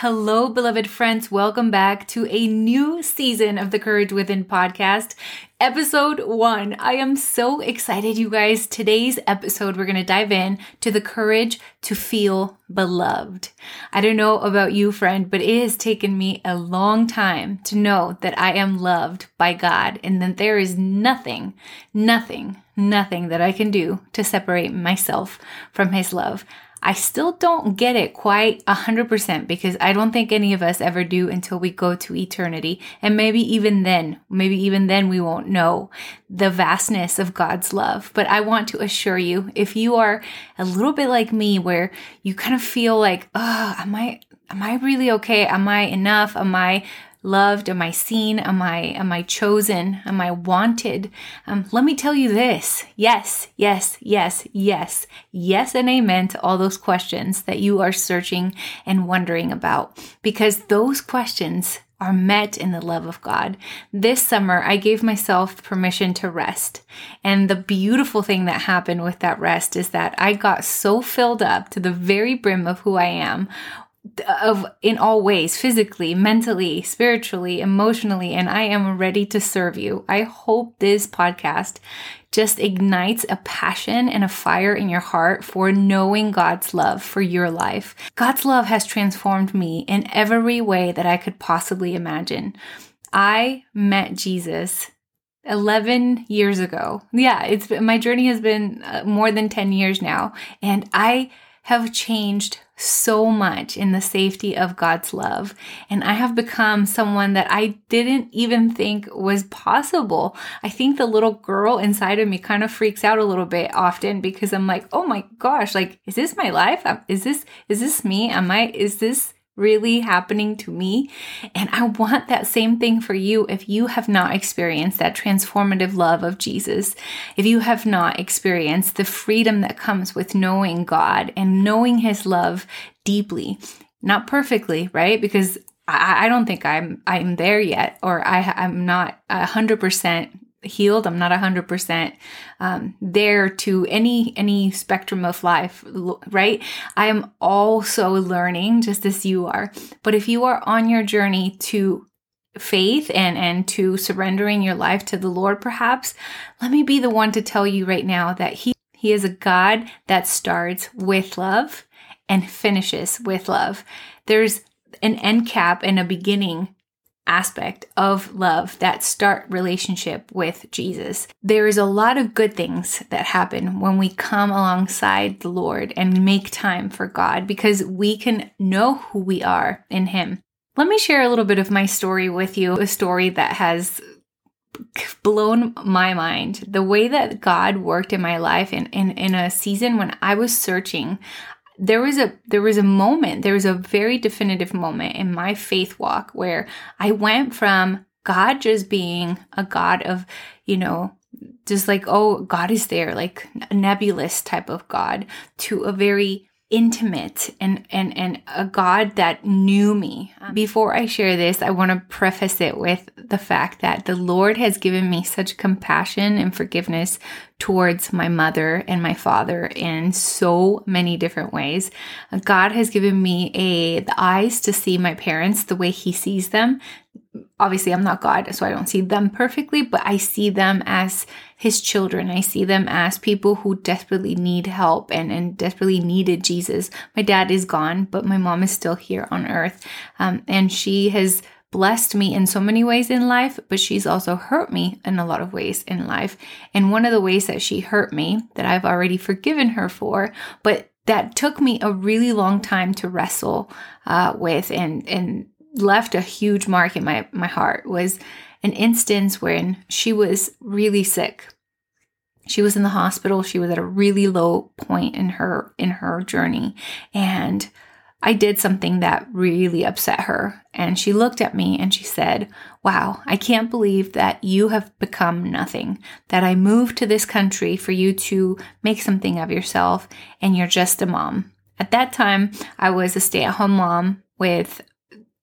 Hello, beloved friends. Welcome back to a new season of the Courage Within podcast, episode one. I am so excited, you guys. Today's episode, we're going to dive in to the courage to feel beloved. I don't know about you, friend, but it has taken me a long time to know that I am loved by God and that there is nothing, nothing, nothing that I can do to separate myself from His love. I still don't get it quite 100% because I don't think any of us ever do until we go to eternity. And maybe even then, maybe even then we won't know the vastness of God's love. But I want to assure you, if you are a little bit like me, where you kind of feel like, oh, am I, am I really okay? Am I enough? Am I loved? Am I seen? Am I am I chosen? Am I wanted? Um, let me tell you this. Yes, yes, yes, yes, yes, and amen to all those questions that you are searching and wondering about. Because those questions are met in the love of God. This summer, I gave myself permission to rest. And the beautiful thing that happened with that rest is that I got so filled up to the very brim of who I am of in all ways physically mentally spiritually emotionally and i am ready to serve you. I hope this podcast just ignites a passion and a fire in your heart for knowing god's love for your life. God's love has transformed me in every way that i could possibly imagine. I met jesus 11 years ago. Yeah it's my journey has been uh, more than 10 years now and i have changed so much in the safety of God's love. And I have become someone that I didn't even think was possible. I think the little girl inside of me kind of freaks out a little bit often because I'm like, oh my gosh, like, is this my life? Is this, is this me? Am I, is this, really happening to me. And I want that same thing for you if you have not experienced that transformative love of Jesus. If you have not experienced the freedom that comes with knowing God and knowing his love deeply, not perfectly, right? Because I, don't think I'm I'm there yet, or I, I'm not hundred percent healed. I'm not 100% um, there to any any spectrum of life right? I am also learning just as you are but if you are on your journey to faith and and to surrendering your life to the lord perhaps let me be the one to tell you right now that he he is a god that starts with love and finishes with love. There's an end cap and a beginning aspect of love that start relationship with Jesus. There is a lot of good things that happen when we come alongside the Lord and make time for God because we can know who we are in him. Let me share a little bit of my story with you, a story that has blown my mind. The way that God worked in my life in, in, in a season when I was searching, there was a there was a moment there was a very definitive moment in my faith walk where i went from god just being a god of you know just like oh god is there like a nebulous type of god to a very intimate and and and a God that knew me. Um, Before I share this, I want to preface it with the fact that the Lord has given me such compassion and forgiveness towards my mother and my father in so many different ways. Uh, God has given me a the eyes to see my parents the way he sees them. Obviously, I'm not God, so I don't see them perfectly, but I see them as his children. I see them as people who desperately need help and, and desperately needed Jesus. My dad is gone, but my mom is still here on earth. Um, and she has blessed me in so many ways in life, but she's also hurt me in a lot of ways in life. And one of the ways that she hurt me that I've already forgiven her for, but that took me a really long time to wrestle uh, with and and left a huge mark in my my heart was an instance when she was really sick. She was in the hospital. She was at a really low point in her in her journey and I did something that really upset her. And she looked at me and she said, Wow, I can't believe that you have become nothing, that I moved to this country for you to make something of yourself, and you're just a mom. At that time, I was a stay at home mom with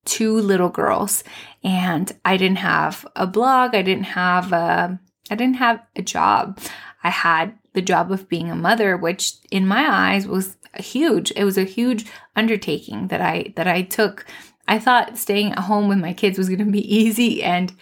two little girls and I didn't have a blog. I didn't have a, I didn't have a job. I had the job of being a mother, which in my eyes was huge. It was a huge undertaking that I that I took. I thought staying at home with my kids was going to be easy and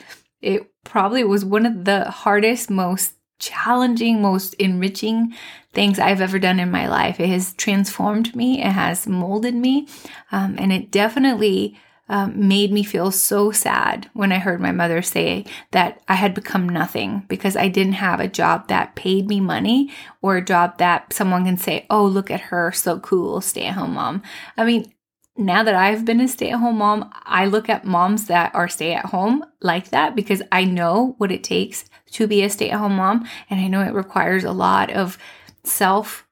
it probably was one of the hardest, most challenging, most enriching things I've ever done in my life. It has transformed me, it has molded me, um, and it definitely um, made me feel so sad when I heard my mother say that I had become nothing because I didn't have a job that paid me money or a job that someone can say, oh, look at her, so cool, stay at home mom. I mean, now that I've been a stay at home mom, I look at moms that are stay at home like that because I know what it takes to be a stay at home mom. And I know it requires a lot of self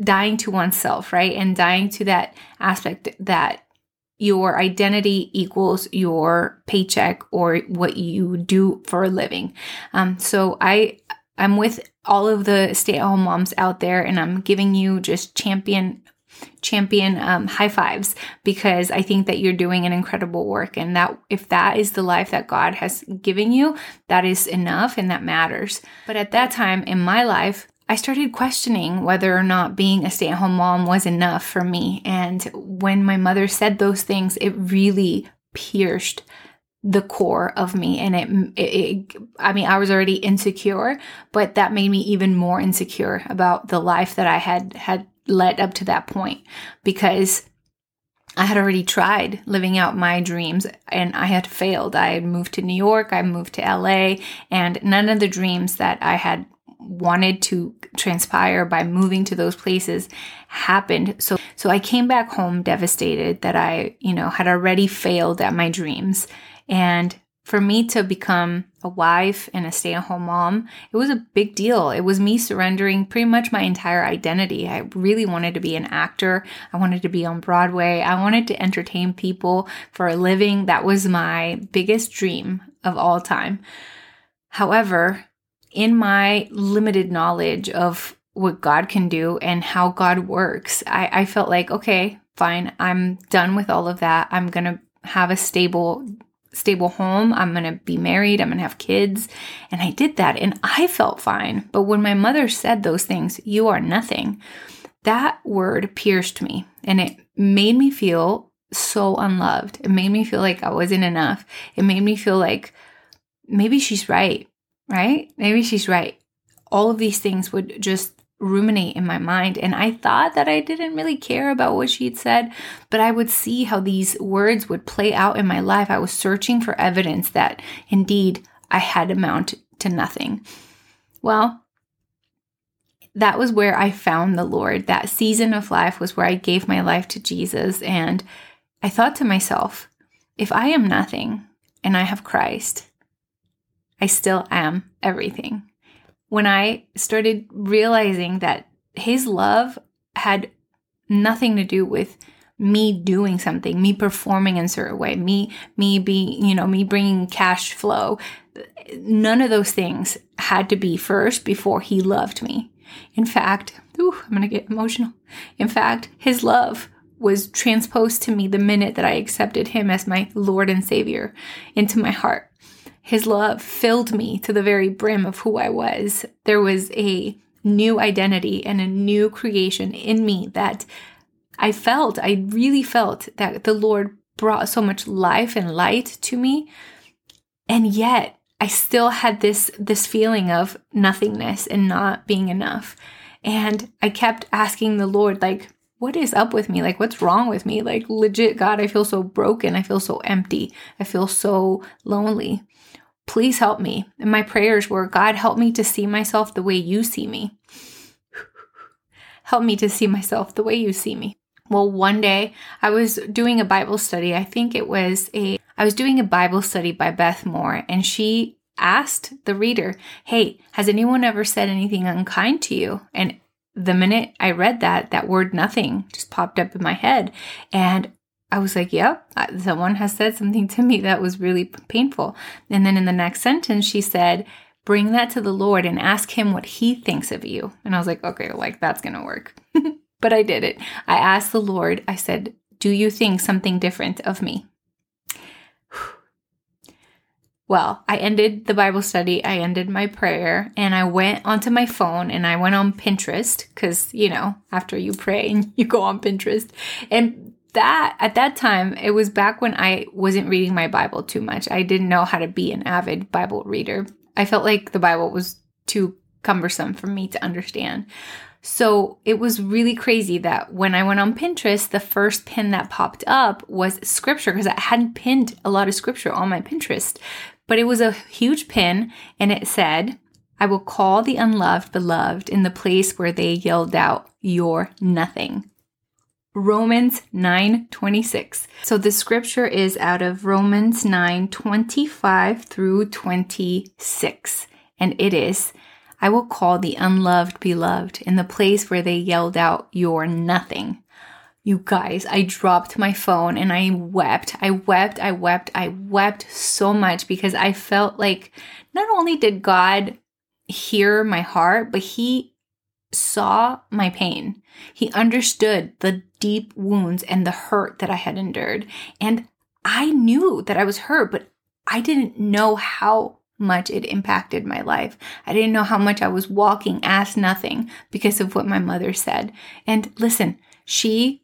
dying to oneself, right? And dying to that aspect that your identity equals your paycheck or what you do for a living. Um, so I I'm with all of the stay-at-home moms out there, and I'm giving you just champion champion um, high fives because I think that you're doing an incredible work, and that if that is the life that God has given you, that is enough and that matters. But at that time in my life, I started questioning whether or not being a stay at home mom was enough for me. And when my mother said those things, it really pierced the core of me and it, it, it, i mean i was already insecure but that made me even more insecure about the life that i had had led up to that point because I had already tried living out my dreams and I had failed. I had moved to New York, I moved to LA, and none of the dreams that I had wanted to transpire by moving to those places happened. So so I came back home devastated that I, you know, had already failed at my dreams. And for me to become a wife and a stay-at-home mom, it was a big deal. It was me surrendering pretty much my entire identity. I really wanted to be an actor. I wanted to be on Broadway. I wanted to entertain people for a living. That was my biggest dream of all time. However, in my limited knowledge of what God can do and how God works, I, I felt like, okay, fine, I'm done with all of that. I'm going to have a stable stable home. I'm going to be married. I'm going to have kids. And I did that and I felt fine. But when my mother said those things, you are nothing, that word pierced me and it made me feel so unloved. It made me feel like I wasn't enough. It made me feel like maybe she's right right? Maybe she's right. All of these things would just ruminate in my mind. And I thought that I didn't really care about what she'd said, but I would see how these words would play out in my life. I was searching for evidence that indeed I had amount to nothing. Well, that was where I found the Lord. That season of life was where I gave my life to Jesus. And I thought to myself, if I am nothing and I have Christ, I still am everything. When I started realizing that his love had nothing to do with me doing something, me performing in a certain way, me me being, you know, me bringing cash flow. None of those things had to be first before he loved me. In fact, ooh, I'm going to get emotional. In fact, his love was transposed to me the minute that I accepted him as my Lord and Savior into my heart. His love filled me to the very brim of who I was. There was a new identity and a new creation in me that I felt, I really felt that the Lord brought so much life and light to me. And yet I still had this this feeling of nothingness and not being enough. And I kept asking the Lord like what is up with me? Like, what's wrong with me? Like, legit, God, I feel so broken. I feel so empty. I feel so lonely. Please help me. And my prayers were God, help me to see myself the way you see me. help me to see myself the way you see me. Well, one day I was doing a Bible study. I think it was a, I was doing a Bible study by Beth Moore, and she asked the reader, Hey, has anyone ever said anything unkind to you? And the minute I read that, that word nothing just popped up in my head. And I was like, yep, someone has said something to me that was really painful. And then in the next sentence, she said, bring that to the Lord and ask him what he thinks of you. And I was like, okay, like that's going to work. but I did it. I asked the Lord, I said, do you think something different of me? well, I ended the Bible study, I ended my prayer, and I went onto my phone and I went on Pinterest because, you know, after you pray and you go on Pinterest. And that, at that time, it was back when I wasn't reading my Bible too much. I didn't know how to be an avid Bible reader. I felt like the Bible was too cumbersome for me to understand. So it was really crazy that when I went on Pinterest, the first pin that popped up was scripture because I hadn't pinned a lot of scripture on my Pinterest. But it was a huge pin and it said, I will call the unloved beloved in the place where they yelled out, You're nothing. Romans 9:26. So the scripture is out of Romans 9:25 through 26 and it is I will call the unloved beloved in the place where they yelled out you're nothing. You guys, I dropped my phone and I wept. I wept, I wept, I wept so much because I felt like not only did God hear my heart, but he saw my pain. He understood the deep wounds and the hurt that I had endured. And I knew that I was hurt, but I didn't know how much it impacted my life. I didn't know how much I was walking as nothing because of what my mother said. And listen, she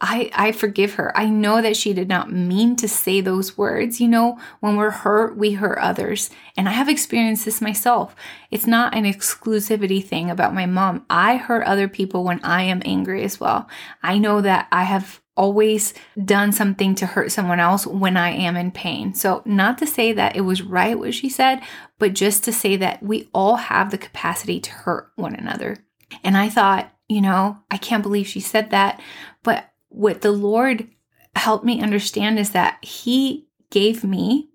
I, I forgive her. I know that she did not mean to say those words. You know, when we're hurt, we hurt others. And I have experienced this myself. It's not an exclusivity thing about my mom. I hurt other people when I am angry as well. I know that I have always done something to hurt someone else when I am in pain. So, not to say that it was right what she said, but just to say that we all have the capacity to hurt one another. And I thought, you know, I can't believe she said that. But what the Lord helped me understand is that He gave me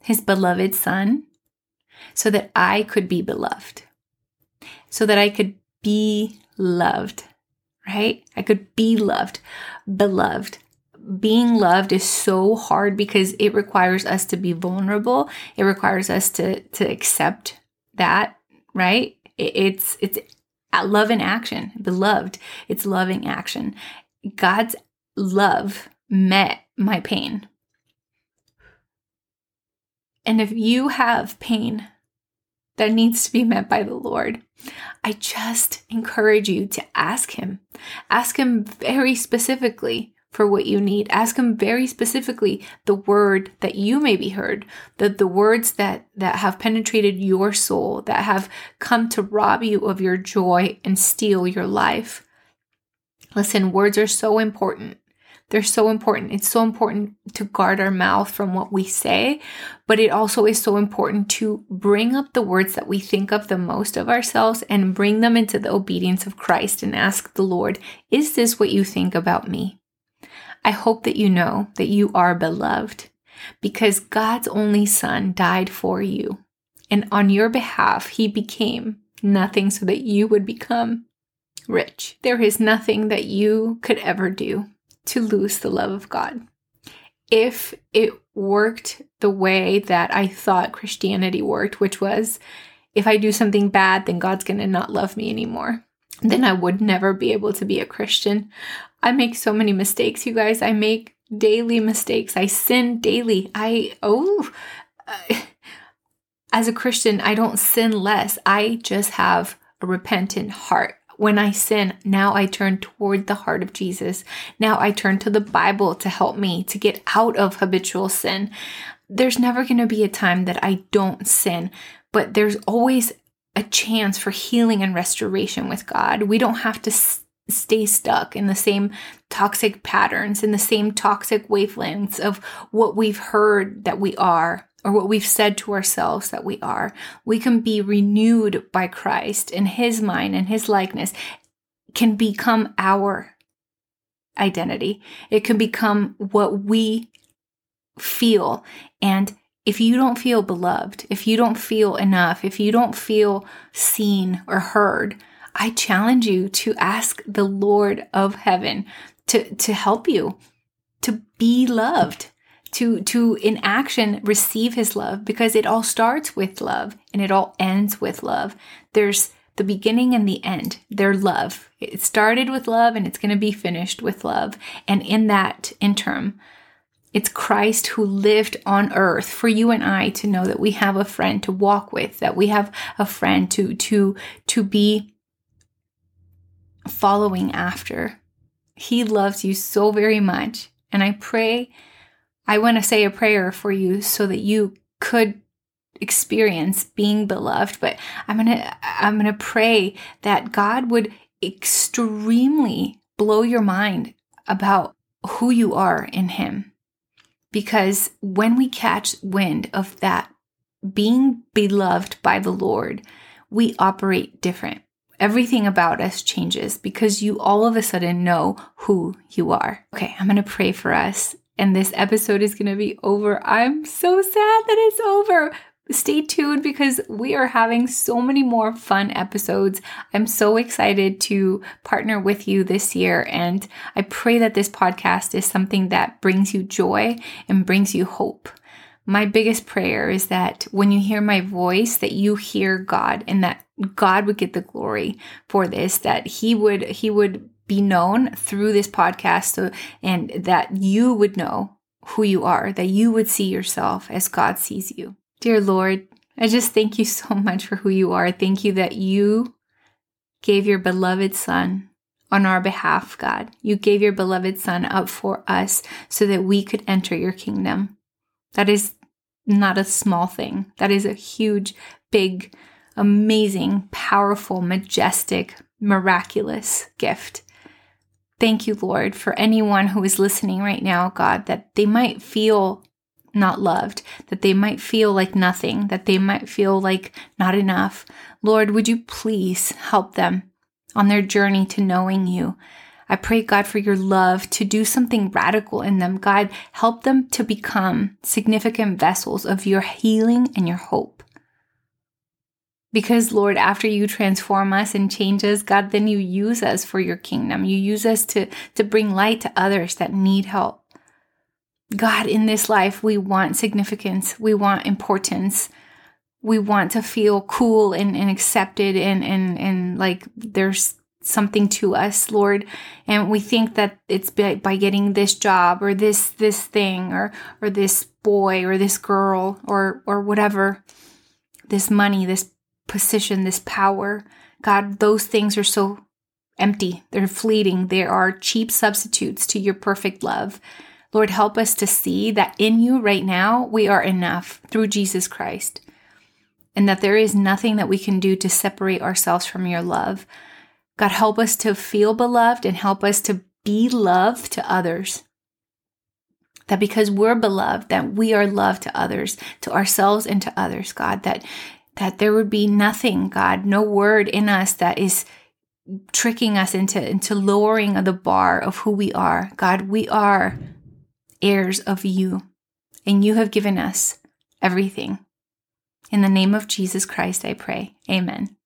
His beloved Son so that I could be beloved, so that I could be loved, right? I could be loved, beloved. Being loved is so hard because it requires us to be vulnerable. It requires us to to accept that, right? It's it's love in action, beloved. It's loving action. God's love met my pain. And if you have pain that needs to be met by the Lord, I just encourage you to ask Him. Ask Him very specifically for what you need. Ask Him very specifically the word that you may be heard, the, the words that, that have penetrated your soul, that have come to rob you of your joy and steal your life. Listen, words are so important. They're so important. It's so important to guard our mouth from what we say, but it also is so important to bring up the words that we think of the most of ourselves and bring them into the obedience of Christ and ask the Lord, Is this what you think about me? I hope that you know that you are beloved because God's only Son died for you. And on your behalf, he became nothing so that you would become rich. There is nothing that you could ever do to lose the love of God. If it worked the way that I thought Christianity worked, which was if I do something bad, then God's going to not love me anymore, then I would never be able to be a Christian. I make so many mistakes, you guys. I make daily mistakes. I sin daily. I, oh, as a Christian, I don't sin less. I just have a repentant heart. When I sin, now I turn toward the heart of Jesus. Now I turn to the Bible to help me to get out of habitual sin. There's never going to be a time that I don't sin, but there's always a chance for healing and restoration with God. We don't have to s- stay stuck in the same toxic patterns, in the same toxic wavelengths of what we've heard that we are or what we've said to ourselves that we are. We can be renewed by Christ in his mind and his likeness can become our identity. It can become what we feel. And if you don't feel beloved, if you don't feel enough, if you don't feel seen or heard, I challenge you to ask the Lord of heaven to, to help you to be loved to to in action receive his love because it all starts with love and it all ends with love there's the beginning and the end they're love it started with love and it's going to be finished with love and in that interim It's Christ who lived on earth for you and I to know that we have a friend to walk with, that we have a friend to to to be following after. He loves you so very much. And I pray I want to say a prayer for you so that you could experience being beloved, but I'm going to I'm going to pray that God would extremely blow your mind about who you are in him because when we catch wind of that being beloved by the Lord, we operate different. Everything about us changes because you all of a sudden know who you are. Okay, I'm going to pray for us. And this episode is going to be over. I'm so sad that it's over, stay tuned because we are having so many more fun episodes. I'm so excited to partner with you this year. And I pray that this podcast is something that brings you joy and brings you hope. My biggest prayer is that when you hear my voice, that you hear God and that God would get the glory for this, that He would, He would be known through this podcast so, and that you would know who you are, that you would see yourself as God sees you. Dear Lord, I just thank you so much for who you are. Thank you that you gave your beloved Son on our behalf, God. You gave your beloved Son up for us so that we could enter your kingdom. That is not a small thing. That is a huge, big, amazing, powerful, majestic, miraculous gift. Thank you, Lord, for anyone who is listening right now, God, that they might feel not loved, that they might feel like nothing, that they might feel like not enough. Lord, would you please help them on their journey to knowing you? I pray, God, for your love to do something radical in them. God, help them to become significant vessels of your healing and your hope. Because, Lord, after you transform us and change us, God, then you use us for your kingdom. You use us to, to bring light to others that need help. God, in this life, we want significance, we want importance, we want to feel cool and, and accepted and, and, and like there's something to us, Lord. And we think that it's by, by getting this job or this this thing or or this boy or this girl or or whatever, this money, this position, this power. God, those things are so empty. They're fleeting. They are cheap substitutes to your perfect love. Lord, help us to see that in you right now, we are enough through Jesus Christ, and that there is nothing that we can do to separate ourselves from your love. God, help us to feel beloved and help us to be loved to others. That because we're beloved, that we are loved to others, to ourselves and to others, God, that that there would be nothing, God, no word in us that is tricking us into, into lowering the bar of who we are. God, we are heirs of you, and you have given us everything. In the name of Jesus Christ, I pray. Amen.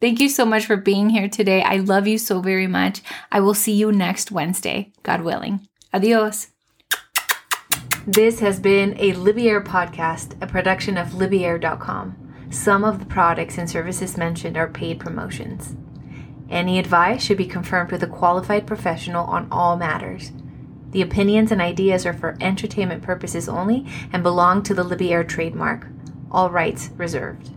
Thank you so much for being here today. I love you so very much. I will see you next Wednesday, God willing. Adios. This has been a Libier podcast, a production of Libier.com. Some of the products and services mentioned are paid promotions. Any advice should be confirmed with a qualified professional on all matters. The opinions and ideas are for entertainment purposes only and belong to the Libier trademark. All rights reserved.